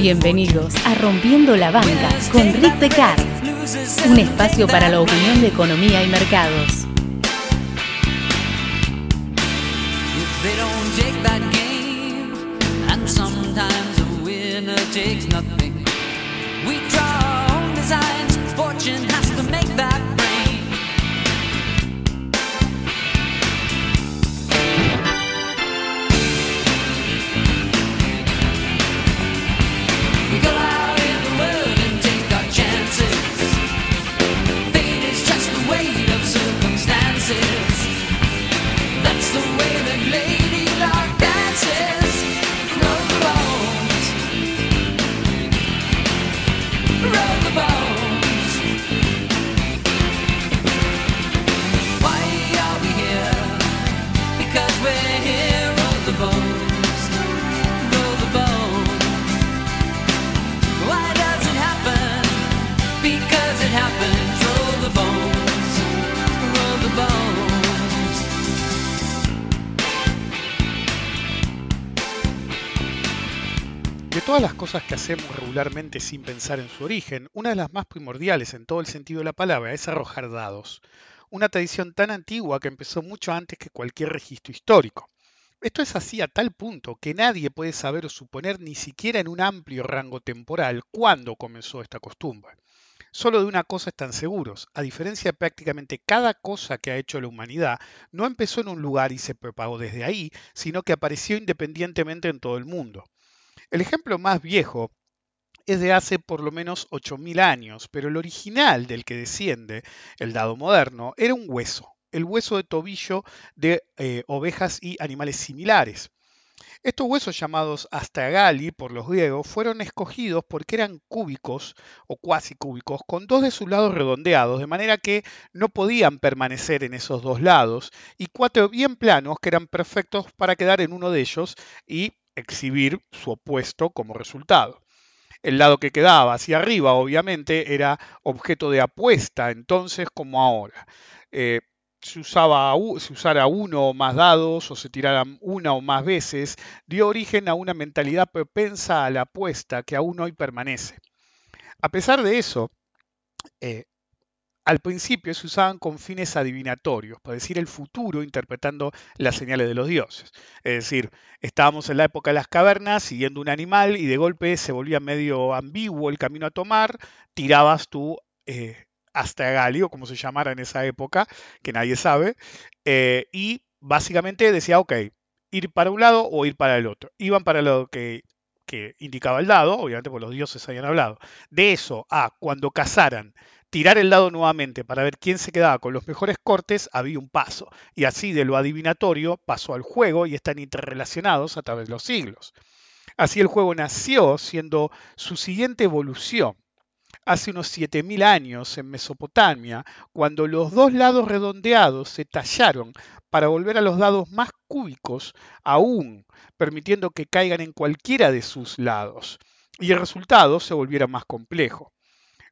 Bienvenidos a Rompiendo la Banca con Rick Pecard, un espacio para la opinión de economía y mercados. Todas las cosas que hacemos regularmente sin pensar en su origen, una de las más primordiales en todo el sentido de la palabra es arrojar dados, una tradición tan antigua que empezó mucho antes que cualquier registro histórico. Esto es así a tal punto que nadie puede saber o suponer ni siquiera en un amplio rango temporal cuándo comenzó esta costumbre. Solo de una cosa están seguros, a diferencia de prácticamente cada cosa que ha hecho la humanidad, no empezó en un lugar y se propagó desde ahí, sino que apareció independientemente en todo el mundo. El ejemplo más viejo es de hace por lo menos 8.000 años, pero el original del que desciende, el dado moderno, era un hueso, el hueso de tobillo de eh, ovejas y animales similares. Estos huesos llamados astragali por los griegos fueron escogidos porque eran cúbicos o cuasi cúbicos con dos de sus lados redondeados, de manera que no podían permanecer en esos dos lados, y cuatro bien planos que eran perfectos para quedar en uno de ellos y exhibir su opuesto como resultado. El lado que quedaba hacia arriba, obviamente, era objeto de apuesta, entonces como ahora. Eh, se, usaba, si usara uno o más dados o se tiraran una o más veces, dio origen a una mentalidad propensa a la apuesta que aún hoy permanece. A pesar de eso, eh, al principio se usaban con fines adivinatorios, para decir el futuro interpretando las señales de los dioses. Es decir, estábamos en la época de las cavernas siguiendo un animal y de golpe se volvía medio ambiguo el camino a tomar, tirabas tu eh, astragali, o como se llamara en esa época, que nadie sabe, eh, y básicamente decía, ok, ir para un lado o ir para el otro. Iban para lo que, que indicaba el dado, obviamente porque los dioses habían hablado. De eso a cuando cazaran tirar el dado nuevamente para ver quién se quedaba con los mejores cortes, había un paso. Y así de lo adivinatorio pasó al juego y están interrelacionados a través de los siglos. Así el juego nació siendo su siguiente evolución. Hace unos 7.000 años en Mesopotamia, cuando los dos lados redondeados se tallaron para volver a los dados más cúbicos aún, permitiendo que caigan en cualquiera de sus lados, y el resultado se volviera más complejo.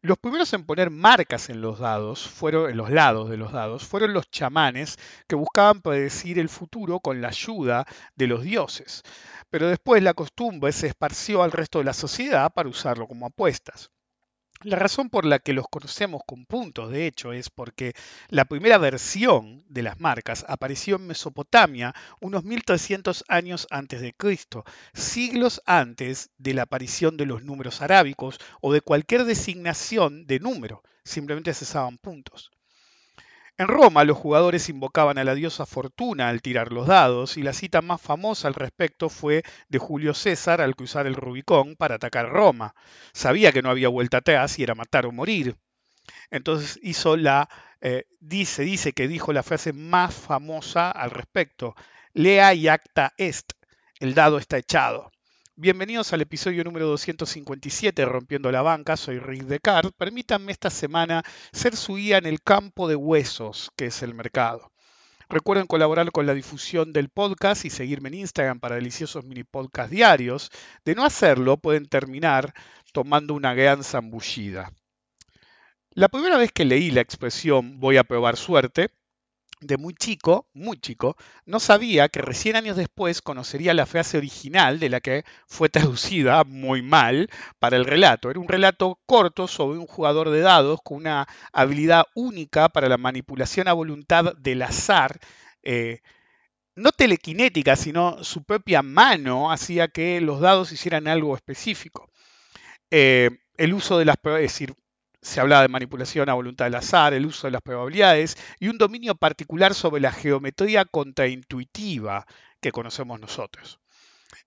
Los primeros en poner marcas en los dados, fueron, en los lados de los dados, fueron los chamanes que buscaban predecir el futuro con la ayuda de los dioses. Pero después la costumbre se esparció al resto de la sociedad para usarlo como apuestas. La razón por la que los conocemos con puntos, de hecho, es porque la primera versión de las marcas apareció en Mesopotamia unos 1300 años antes de Cristo, siglos antes de la aparición de los números arábicos o de cualquier designación de número, simplemente se usaban puntos. En Roma los jugadores invocaban a la diosa Fortuna al tirar los dados y la cita más famosa al respecto fue de Julio César al cruzar el Rubicón para atacar Roma. Sabía que no había vuelta atrás y era matar o morir. Entonces hizo la, eh, dice, dice que dijo la frase más famosa al respecto. Lea y acta est. El dado está echado. Bienvenidos al episodio número 257 de Rompiendo la Banca. Soy Rick Descartes. Permítanme esta semana ser su guía en el campo de huesos, que es el mercado. Recuerden colaborar con la difusión del podcast y seguirme en Instagram para deliciosos mini podcast diarios. De no hacerlo, pueden terminar tomando una gran zambullida. La primera vez que leí la expresión voy a probar suerte, de muy chico, muy chico, no sabía que recién años después conocería la frase original de la que fue traducida muy mal para el relato. Era un relato corto sobre un jugador de dados con una habilidad única para la manipulación a voluntad del azar. eh, no telequinética, sino su propia mano hacía que los dados hicieran algo específico. Eh, el uso de las, es decir, se hablaba de manipulación a voluntad del azar, el uso de las probabilidades y un dominio particular sobre la geometría contraintuitiva que conocemos nosotros.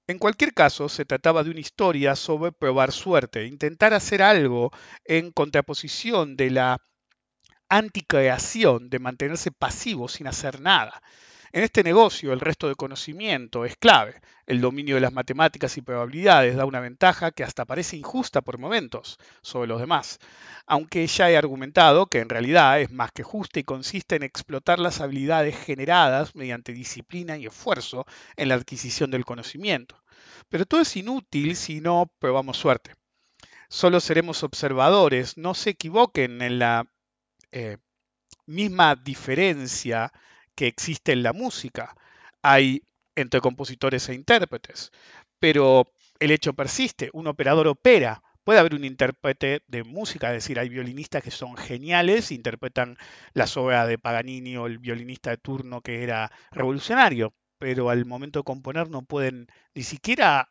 En cualquier caso, se trataba de una historia sobre probar suerte, intentar hacer algo en contraposición de la anticreación, de mantenerse pasivo sin hacer nada. En este negocio, el resto de conocimiento es clave. El dominio de las matemáticas y probabilidades da una ventaja que hasta parece injusta por momentos sobre los demás, aunque ya he argumentado que en realidad es más que justa y consiste en explotar las habilidades generadas mediante disciplina y esfuerzo en la adquisición del conocimiento. Pero todo es inútil si no probamos suerte. Solo seremos observadores, no se equivoquen en la eh, misma diferencia que existe en la música. Hay entre compositores e intérpretes, pero el hecho persiste, un operador opera. Puede haber un intérprete de música, es decir, hay violinistas que son geniales, interpretan las obras de Paganini o el violinista de turno que era revolucionario, pero al momento de componer no pueden ni siquiera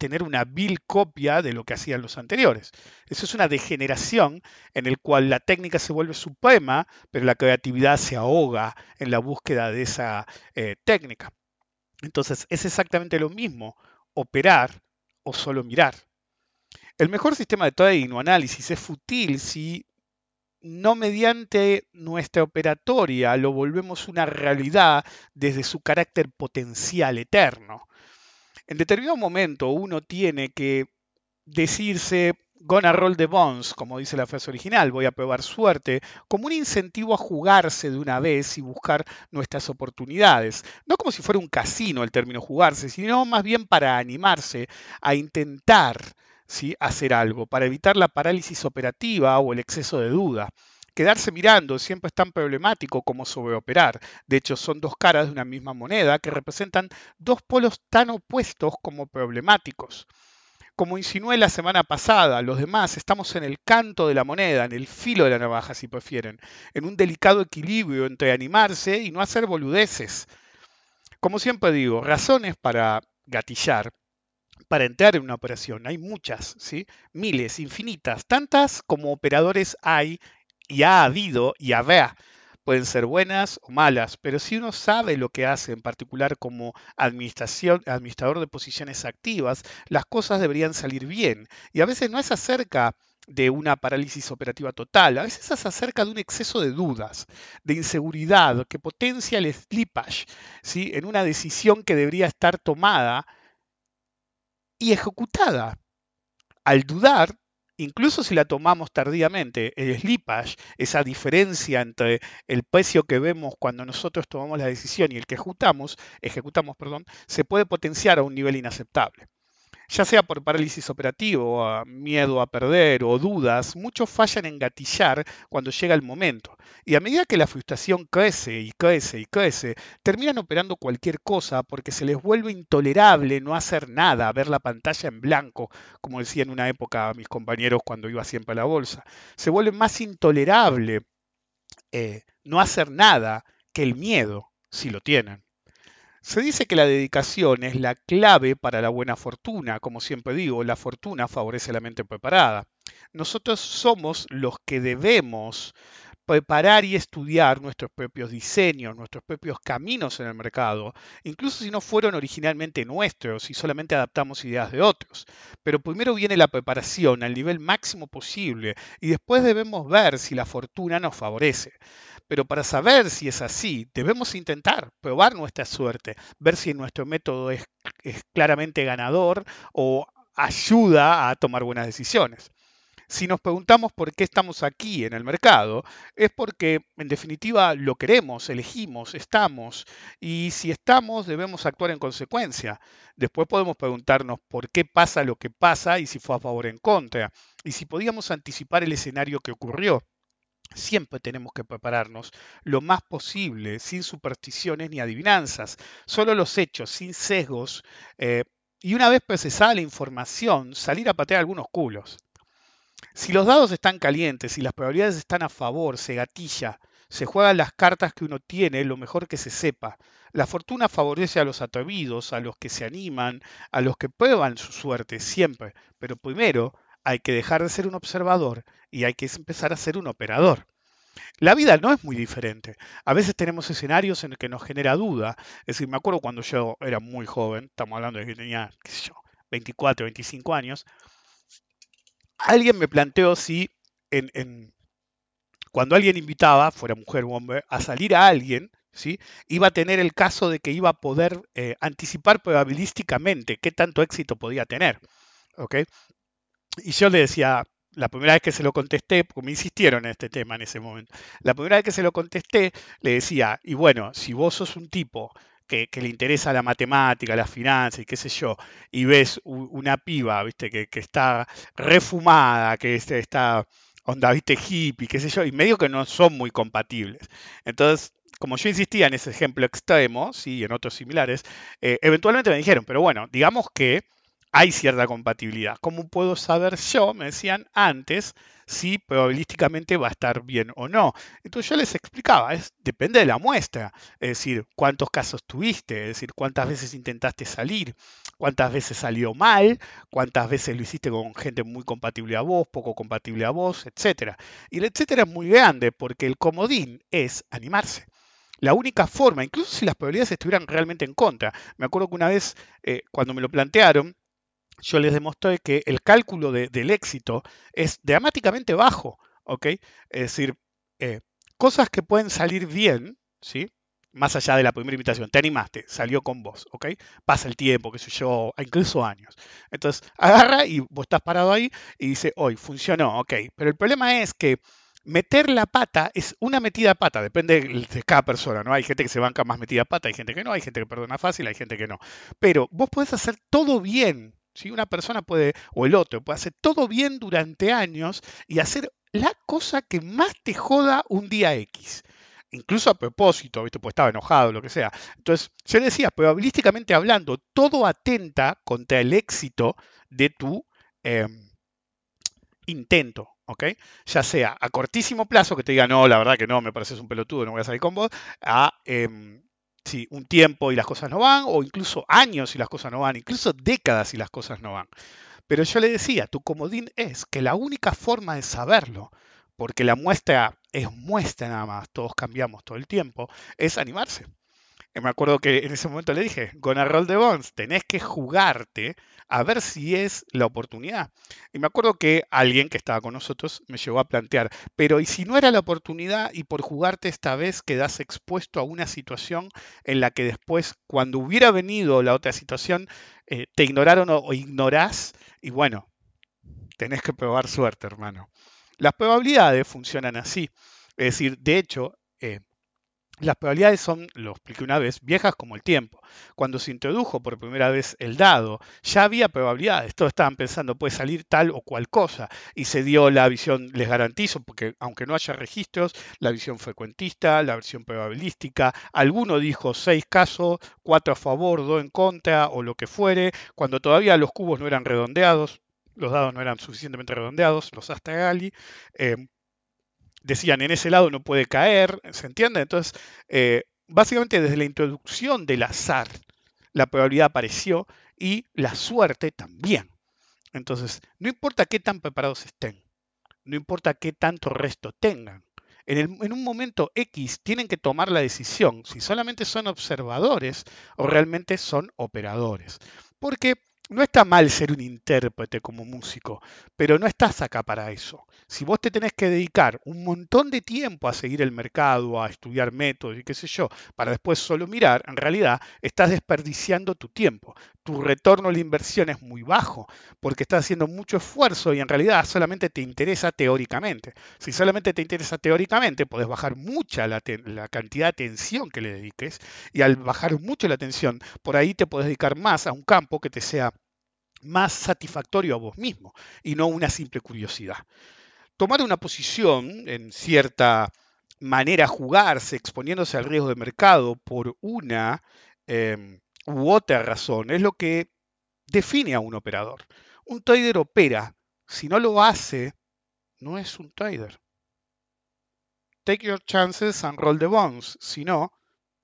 tener una vil copia de lo que hacían los anteriores. Eso es una degeneración en el cual la técnica se vuelve suprema, pero la creatividad se ahoga en la búsqueda de esa eh, técnica. Entonces es exactamente lo mismo, operar o solo mirar. El mejor sistema de trading o análisis es fútil si no mediante nuestra operatoria lo volvemos una realidad desde su carácter potencial eterno en determinado momento uno tiene que decirse gonna roll the bones, como dice la frase original, voy a probar suerte, como un incentivo a jugarse de una vez y buscar nuestras oportunidades. No como si fuera un casino el término jugarse, sino más bien para animarse a intentar ¿sí? hacer algo, para evitar la parálisis operativa o el exceso de duda. Quedarse mirando siempre es tan problemático como sobreoperar. De hecho, son dos caras de una misma moneda que representan dos polos tan opuestos como problemáticos. Como insinué la semana pasada, los demás estamos en el canto de la moneda, en el filo de la navaja, si prefieren, en un delicado equilibrio entre animarse y no hacer boludeces. Como siempre digo, razones para gatillar, para entrar en una operación. Hay muchas, ¿sí? Miles, infinitas, tantas como operadores hay y ha habido y habrá. Pueden ser buenas o malas, pero si uno sabe lo que hace, en particular como administración, administrador de posiciones activas, las cosas deberían salir bien. Y a veces no es acerca de una parálisis operativa total, a veces es acerca de un exceso de dudas, de inseguridad que potencia el slippage ¿sí? en una decisión que debería estar tomada y ejecutada. Al dudar, incluso si la tomamos tardíamente, el slippage, esa diferencia entre el precio que vemos cuando nosotros tomamos la decisión y el que ejecutamos, ejecutamos perdón, se puede potenciar a un nivel inaceptable ya sea por parálisis operativo, miedo a perder o dudas, muchos fallan en gatillar cuando llega el momento. Y a medida que la frustración crece y crece y crece, terminan operando cualquier cosa porque se les vuelve intolerable no hacer nada, ver la pantalla en blanco, como decía en una época mis compañeros cuando iba siempre a la bolsa. Se vuelve más intolerable eh, no hacer nada que el miedo, si lo tienen. Se dice que la dedicación es la clave para la buena fortuna. Como siempre digo, la fortuna favorece la mente preparada. Nosotros somos los que debemos preparar y estudiar nuestros propios diseños, nuestros propios caminos en el mercado, incluso si no fueron originalmente nuestros y solamente adaptamos ideas de otros. Pero primero viene la preparación al nivel máximo posible y después debemos ver si la fortuna nos favorece. Pero para saber si es así, debemos intentar probar nuestra suerte, ver si nuestro método es, es claramente ganador o ayuda a tomar buenas decisiones. Si nos preguntamos por qué estamos aquí en el mercado, es porque en definitiva lo queremos, elegimos, estamos, y si estamos debemos actuar en consecuencia. Después podemos preguntarnos por qué pasa lo que pasa y si fue a favor o en contra, y si podíamos anticipar el escenario que ocurrió. Siempre tenemos que prepararnos lo más posible, sin supersticiones ni adivinanzas, solo los hechos, sin sesgos, eh, y una vez procesada la información, salir a patear algunos culos. Si los dados están calientes y las probabilidades están a favor, se gatilla, se juegan las cartas que uno tiene, lo mejor que se sepa. La fortuna favorece a los atrevidos, a los que se animan, a los que prueban su suerte, siempre. Pero primero hay que dejar de ser un observador y hay que empezar a ser un operador. La vida no es muy diferente. A veces tenemos escenarios en los que nos genera duda. Es decir, me acuerdo cuando yo era muy joven, estamos hablando de que tenía, qué sé yo, 24, 25 años, alguien me planteó si en, cuando alguien invitaba, fuera mujer o hombre, a salir a alguien, ¿sí? iba a tener el caso de que iba a poder eh, anticipar probabilísticamente qué tanto éxito podía tener. ¿ok? Y yo le decía, la primera vez que se lo contesté, porque me insistieron en este tema en ese momento, la primera vez que se lo contesté, le decía, y bueno, si vos sos un tipo que, le interesa la matemática, la finanza y qué sé yo, y ves una piba, viste, que, está refumada, que está onda, viste, hippie, qué sé yo, y medio que no son muy compatibles. Entonces, como yo insistía en ese ejemplo extremo, sí, y en otros similares, eh, eventualmente me dijeron, pero bueno, digamos que hay cierta compatibilidad. ¿Cómo puedo saber yo, me decían antes, si probabilísticamente va a estar bien o no? Entonces yo les explicaba, es, depende de la muestra, es decir, cuántos casos tuviste, es decir, cuántas veces intentaste salir, cuántas veces salió mal, cuántas veces lo hiciste con gente muy compatible a vos, poco compatible a vos, etcétera. Y el etcétera es muy grande porque el comodín es animarse. La única forma, incluso si las probabilidades estuvieran realmente en contra. Me acuerdo que una vez, eh, cuando me lo plantearon, yo les demostré que el cálculo de- del éxito es dramáticamente bajo, ¿ok? Es decir, eh, cosas que pueden salir bien, ¿sí? Más allá de la primera invitación, te animaste, salió con vos, ¿ok? Pasa el tiempo, qué sé yo, incluso años. Entonces, agarra y vos estás parado ahí y dice, hoy funcionó, ¿ok? Pero el problema es que meter la pata es una metida pata, depende de cada persona, ¿no? Hay gente que se banca más metida de pata, hay gente que no, hay gente que perdona fácil, hay gente que no. Pero vos podés hacer todo bien, ¿sí? Una persona puede, o el otro, puede hacer todo bien durante años y hacer la cosa que más te joda un día X. Incluso a propósito, ¿viste? Pues estaba enojado, lo que sea. Entonces, yo decía, probabilísticamente hablando, todo atenta contra el éxito de tu em, intento, ¿ok? Ya sea a cortísimo plazo, que te diga, no, la verdad que no, me pareces un pelotudo, no voy a salir con vos, a em, sí, un tiempo y las cosas no van, o incluso años y las cosas no van, incluso décadas y las cosas no van. Pero yo le decía, tu comodín es que la única forma de saberlo, porque la muestra es muestra nada más, todos cambiamos todo el tiempo, es animarse. Me acuerdo que en ese momento le dije, gonna roll the bones, tenés que jugarte a ver si es la oportunidad. Y me acuerdo que alguien que estaba con nosotros me llegó a plantear, pero ¿y si no era la oportunidad y por jugarte esta vez quedas expuesto a una situación en la que después, cuando hubiera venido la otra situación, eh, te ignoraron o, o ignorás? Y bueno, tenés que probar suerte, hermano. Las probabilidades funcionan así. Es decir, de hecho, las probabilidades son, lo expliqué una vez, viejas como el tiempo. Cuando se introdujo por primera vez el dado, ya había probabilidades. Todos estaban pensando, puede salir tal o cual cosa. Y se dio la visión, les garantizo, porque aunque no haya registros, la visión frecuentista, la versión probabilística. Alguno dijo seis casos, cuatro a favor, dos en contra, o lo que fuere, cuando todavía los cubos no eran redondeados. Los dados no eran suficientemente redondeados, los Astragali. Eh, decían en ese lado no puede caer, ¿se entiende? Entonces, eh, básicamente desde la introducción del azar, la probabilidad apareció y la suerte también. Entonces, no importa qué tan preparados estén, no importa qué tanto resto tengan, en, el- en un momento X tienen que tomar la decisión si solamente son observadores o realmente son operadores. Porque no está mal ser un intérprete como músico, pero no estás acá para eso. Si vos te tenés que dedicar un montón de tiempo a seguir el mercado, a estudiar métodos y qué sé yo, para después solo mirar, en realidad estás desperdiciando tu tiempo. Tu retorno a la inversión es muy bajo porque estás haciendo mucho esfuerzo y en realidad solamente te interesa teóricamente. Si solamente te interesa teóricamente, podés bajar mucha la, cantidad de atención que le dediques y al bajar mucho la atención, por ahí te podés dedicar más a un campo que te sea más satisfactorio a vos mismo y no una simple curiosidad. tomar una posición en cierta manera jugarse, exponiéndose al riesgo de mercado por una eh, u otra razón, es lo que define a un operador. Un trader opera, si no lo hace, no es un trader. Take your chances and roll the bones, si no,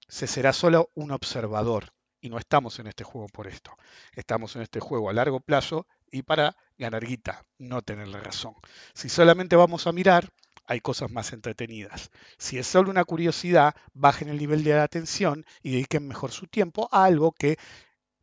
se será solo un observador. Y no estamos en este juego por esto. Estamos en este juego a largo plazo y para ganar guita, no tener la razón. Si solamente vamos a mirar, hay cosas más entretenidas. Si es solo una curiosidad, bajen el nivel de atención y dediquen mejor su tiempo a algo que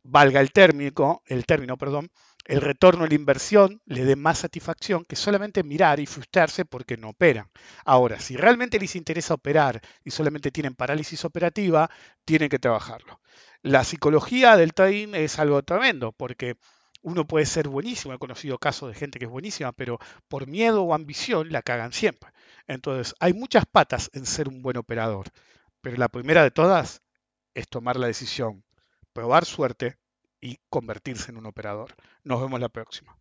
valga el término, el término, perdón, el retorno a la inversión le dé más satisfacción que solamente mirar y frustrarse porque no operan. Ahora, si realmente les interesa operar y solamente tienen parálisis operativa, tienen que trabajarlo. La psicología del trading es algo tremendo porque uno puede ser buenísimo, he conocido casos de gente que es buenísima, pero por miedo o ambición la cagan siempre. Entonces, hay muchas patas en ser un buen operador, pero la primera de todas es tomar la decisión, probar suerte y convertirse en un operador. Nos vemos la próxima.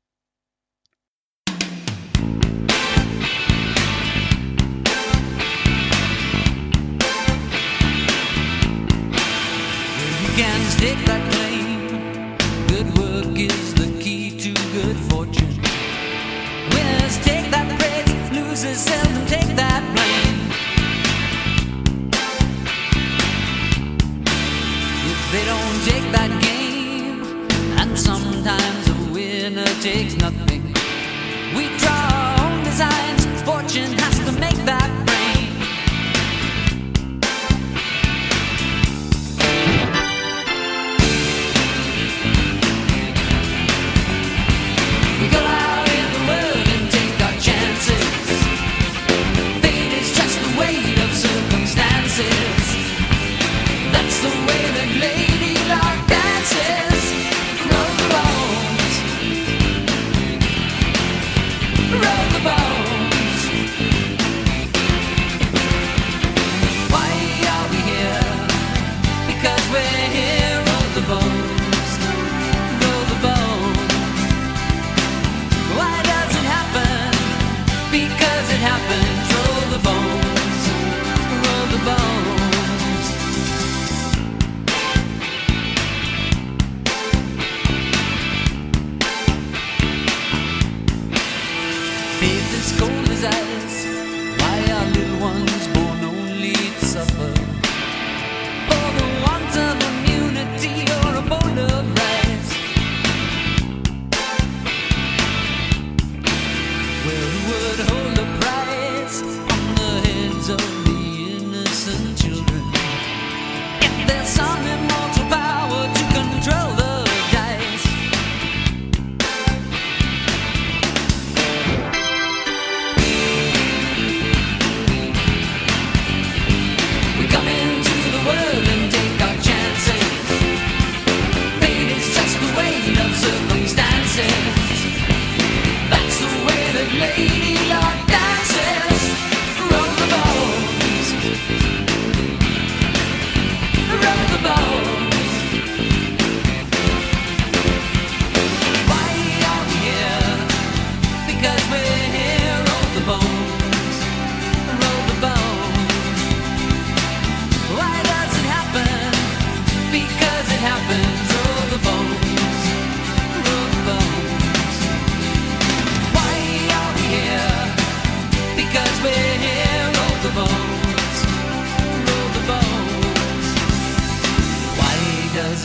Dick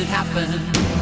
it happen?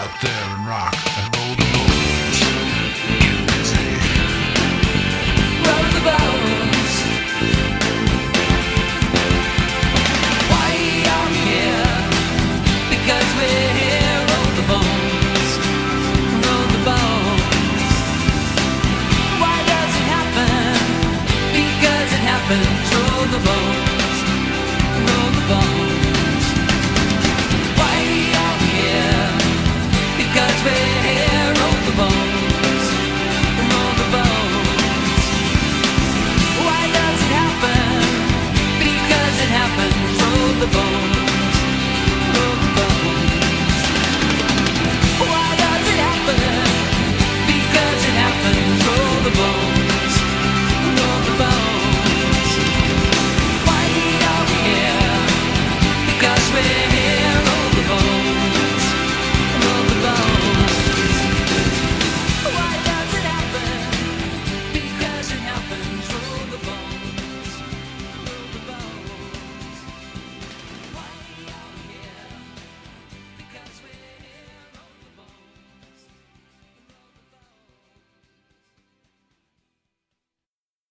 Out there and rock and roll